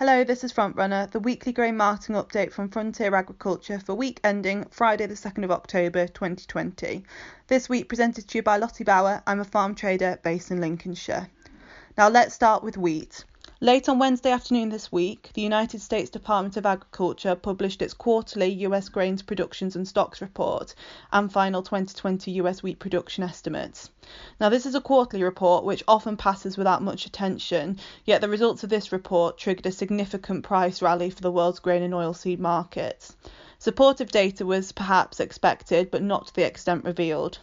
Hello, this is Frontrunner, the weekly grain marketing update from Frontier Agriculture for week ending Friday, the 2nd of October 2020. This week presented to you by Lottie Bauer. I'm a farm trader based in Lincolnshire. Now let's start with wheat. Late on Wednesday afternoon this week, the United States Department of Agriculture published its quarterly US grains productions and stocks report and final 2020 US wheat production estimates. Now, this is a quarterly report which often passes without much attention, yet the results of this report triggered a significant price rally for the world's grain and oilseed markets. Supportive data was perhaps expected, but not to the extent revealed.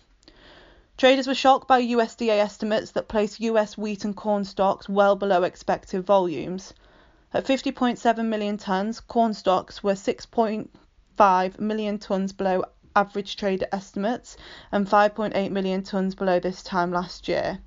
Traders were shocked by USDA estimates that place US wheat and corn stocks well below expected volumes. At 50.7 million tonnes, corn stocks were 6.5 million tonnes below average trader estimates and 5.8 million tonnes below this time last year.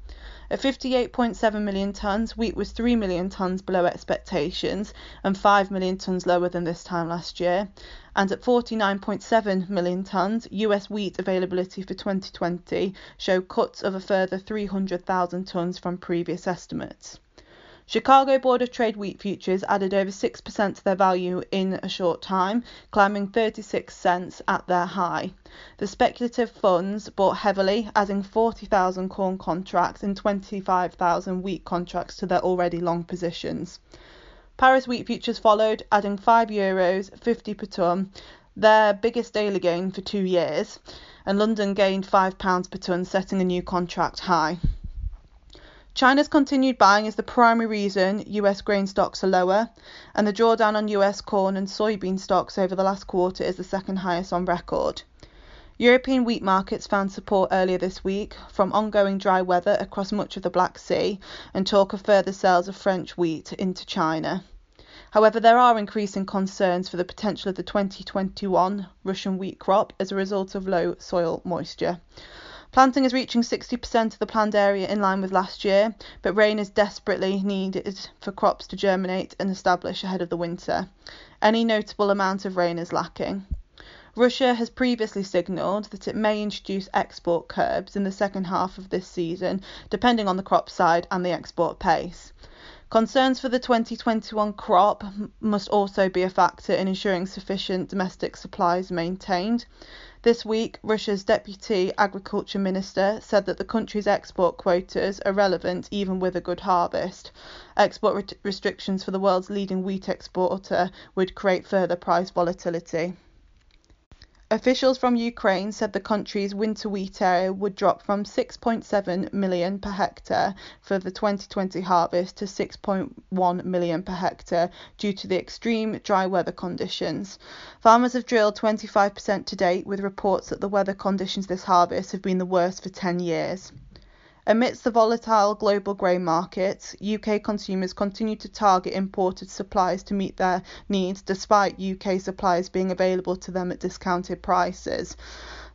At 58.7 million tonnes, wheat was 3 million tonnes below expectations and 5 million tonnes lower than this time last year. And at 49.7 million tonnes, US wheat availability for 2020 showed cuts of a further 300,000 tonnes from previous estimates. Chicago Board of Trade wheat futures added over 6% to their value in a short time, climbing 36 cents at their high. The speculative funds bought heavily, adding 40,000 corn contracts and 25,000 wheat contracts to their already long positions. Paris wheat futures followed, adding 5 euros 50 per tonne, their biggest daily gain for two years, and London gained £5 per tonne, setting a new contract high. China's continued buying is the primary reason US grain stocks are lower, and the drawdown on US corn and soybean stocks over the last quarter is the second highest on record. European wheat markets found support earlier this week from ongoing dry weather across much of the Black Sea and talk of further sales of French wheat into China. However, there are increasing concerns for the potential of the 2021 Russian wheat crop as a result of low soil moisture. Planting is reaching 60% of the planned area in line with last year, but rain is desperately needed for crops to germinate and establish ahead of the winter. Any notable amount of rain is lacking. Russia has previously signalled that it may introduce export curbs in the second half of this season, depending on the crop side and the export pace. Concerns for the 2021 crop must also be a factor in ensuring sufficient domestic supplies maintained. This week, Russia's Deputy Agriculture Minister said that the country's export quotas are relevant even with a good harvest. Export re- restrictions for the world's leading wheat exporter would create further price volatility. Officials from Ukraine said the country's winter wheat area would drop from 6.7 million per hectare for the 2020 harvest to 6.1 million per hectare due to the extreme dry weather conditions. Farmers have drilled 25% to date, with reports that the weather conditions this harvest have been the worst for 10 years. Amidst the volatile global grain markets, UK consumers continue to target imported supplies to meet their needs despite UK supplies being available to them at discounted prices.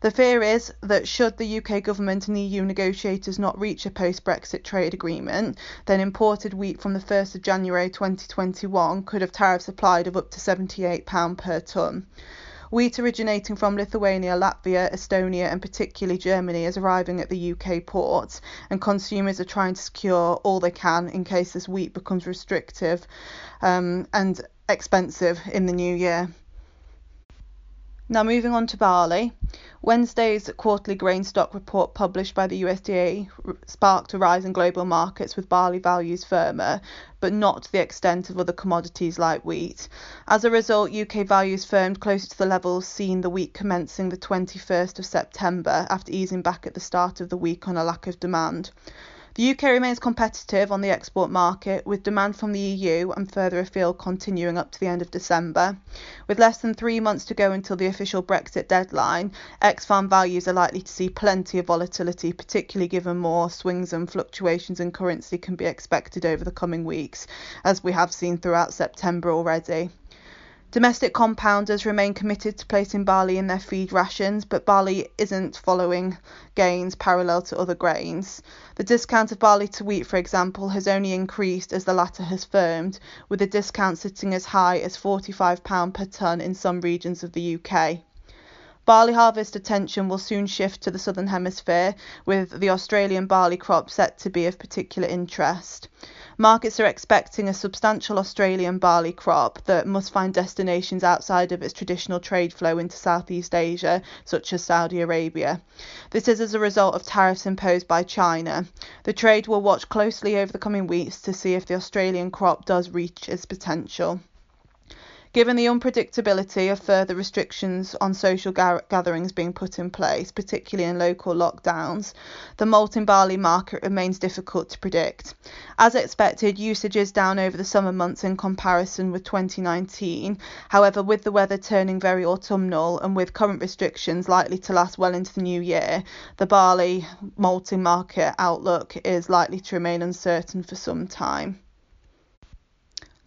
The fear is that should the UK government and EU negotiators not reach a post-Brexit trade agreement, then imported wheat from the 1st of January 2021 could have tariffs applied of up to £78 per tonne. Wheat originating from Lithuania, Latvia, Estonia, and particularly Germany is arriving at the UK ports, and consumers are trying to secure all they can in case this wheat becomes restrictive um, and expensive in the new year. Now, moving on to barley. Wednesday's quarterly grain stock report published by the USDA sparked a rise in global markets with barley values firmer, but not to the extent of other commodities like wheat. As a result, UK values firmed closer to the levels seen the week commencing the 21st of September after easing back at the start of the week on a lack of demand. The UK remains competitive on the export market, with demand from the EU and further afield continuing up to the end of December. With less than three months to go until the official Brexit deadline, ex farm values are likely to see plenty of volatility, particularly given more swings and fluctuations in currency can be expected over the coming weeks, as we have seen throughout September already. Domestic compounders remain committed to placing barley in their feed rations, but barley isn't following gains parallel to other grains. The discount of barley to wheat, for example, has only increased as the latter has firmed, with the discount sitting as high as £45 per tonne in some regions of the UK. Barley harvest attention will soon shift to the southern hemisphere, with the Australian barley crop set to be of particular interest. Markets are expecting a substantial Australian barley crop that must find destinations outside of its traditional trade flow into Southeast Asia, such as Saudi Arabia. This is as a result of tariffs imposed by China. The trade will watch closely over the coming weeks to see if the Australian crop does reach its potential. Given the unpredictability of further restrictions on social gatherings being put in place, particularly in local lockdowns, the malt and barley market remains difficult to predict. As expected, usage is down over the summer months in comparison with 2019. However, with the weather turning very autumnal and with current restrictions likely to last well into the new year, the barley malting market outlook is likely to remain uncertain for some time.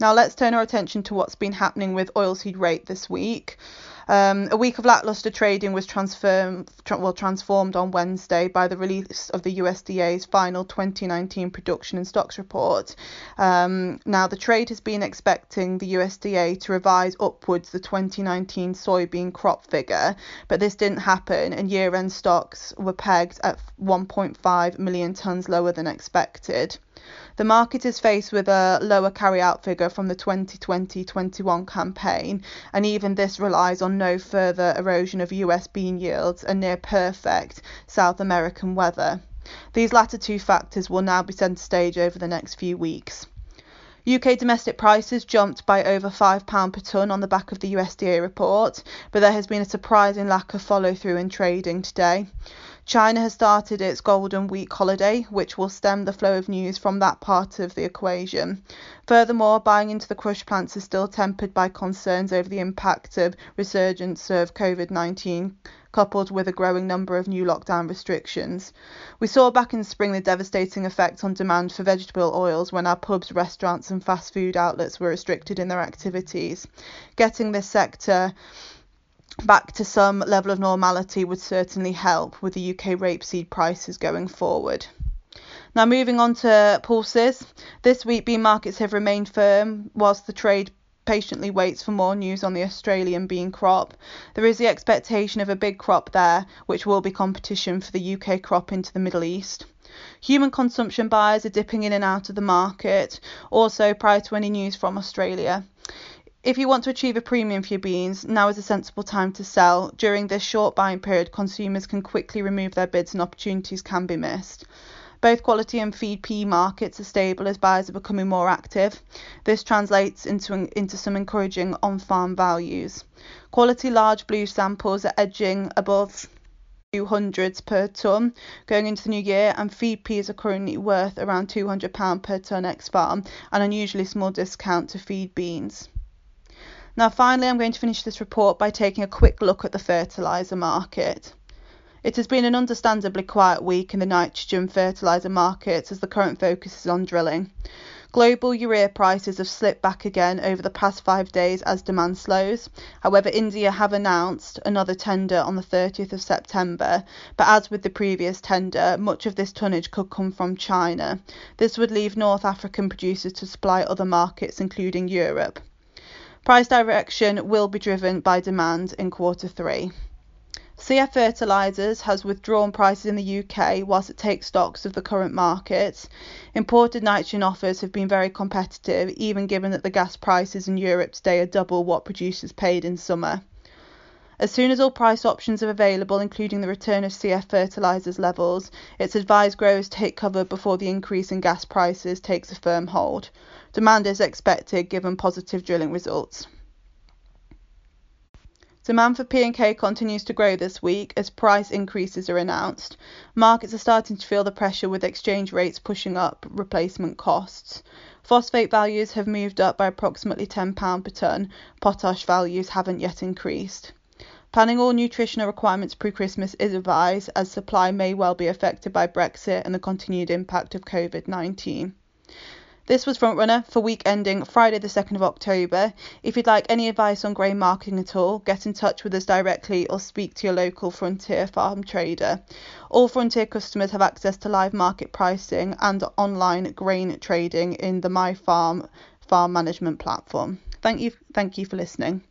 Now let's turn our attention to what's been happening with oilseed rape this week. Um, a week of lackluster trading was transformed, well, transformed on Wednesday by the release of the USDA's final 2019 production and stocks report. Um, now, the trade has been expecting the USDA to revise upwards the 2019 soybean crop figure, but this didn't happen, and year end stocks were pegged at 1.5 million tonnes lower than expected. The market is faced with a lower carry-out figure from the 2020-21 campaign, and even this relies on no further erosion of US bean yields and near perfect South American weather. These latter two factors will now be centre stage over the next few weeks. UK domestic prices jumped by over £5 per tonne on the back of the USDA report, but there has been a surprising lack of follow through in trading today. China has started its Golden Week holiday, which will stem the flow of news from that part of the equation. Furthermore, buying into the crush plants is still tempered by concerns over the impact of resurgence of COVID 19 coupled with a growing number of new lockdown restrictions. We saw back in spring the devastating effect on demand for vegetable oils when our pubs, restaurants, and fast food outlets were restricted in their activities. Getting this sector back to some level of normality would certainly help with the UK rapeseed prices going forward. Now, moving on to pulses. This week, bean markets have remained firm whilst the trade patiently waits for more news on the Australian bean crop. There is the expectation of a big crop there, which will be competition for the UK crop into the Middle East. Human consumption buyers are dipping in and out of the market, also prior to any news from Australia. If you want to achieve a premium for your beans, now is a sensible time to sell. During this short buying period, consumers can quickly remove their bids and opportunities can be missed. Both quality and feed pea markets are stable as buyers are becoming more active. This translates into, into some encouraging on farm values. Quality large blue samples are edging above 200s per tonne going into the new year, and feed peas are currently worth around £200 per tonne ex farm, an unusually small discount to feed beans. Now finally I'm going to finish this report by taking a quick look at the fertiliser market. It has been an understandably quiet week in the nitrogen fertiliser markets as the current focus is on drilling. Global urea prices have slipped back again over the past five days as demand slows. However, India have announced another tender on the 30th of September, but as with the previous tender, much of this tonnage could come from China. This would leave North African producers to supply other markets, including Europe. Price direction will be driven by demand in quarter three. CF Fertilisers has withdrawn prices in the UK whilst it takes stocks of the current market. Imported nitrogen offers have been very competitive, even given that the gas prices in Europe today are double what producers paid in summer. As soon as all price options are available, including the return of CF fertilisers levels, it's advised growers take cover before the increase in gas prices takes a firm hold. Demand is expected given positive drilling results. Demand for P&K continues to grow this week as price increases are announced. Markets are starting to feel the pressure with exchange rates pushing up replacement costs. Phosphate values have moved up by approximately £10 per tonne. Potash values haven't yet increased. Planning all nutritional requirements pre Christmas is advised as supply may well be affected by Brexit and the continued impact of COVID 19. This was Frontrunner for week ending Friday, the 2nd of October. If you'd like any advice on grain marketing at all, get in touch with us directly or speak to your local Frontier farm trader. All Frontier customers have access to live market pricing and online grain trading in the My Farm farm management platform. Thank you, thank you for listening.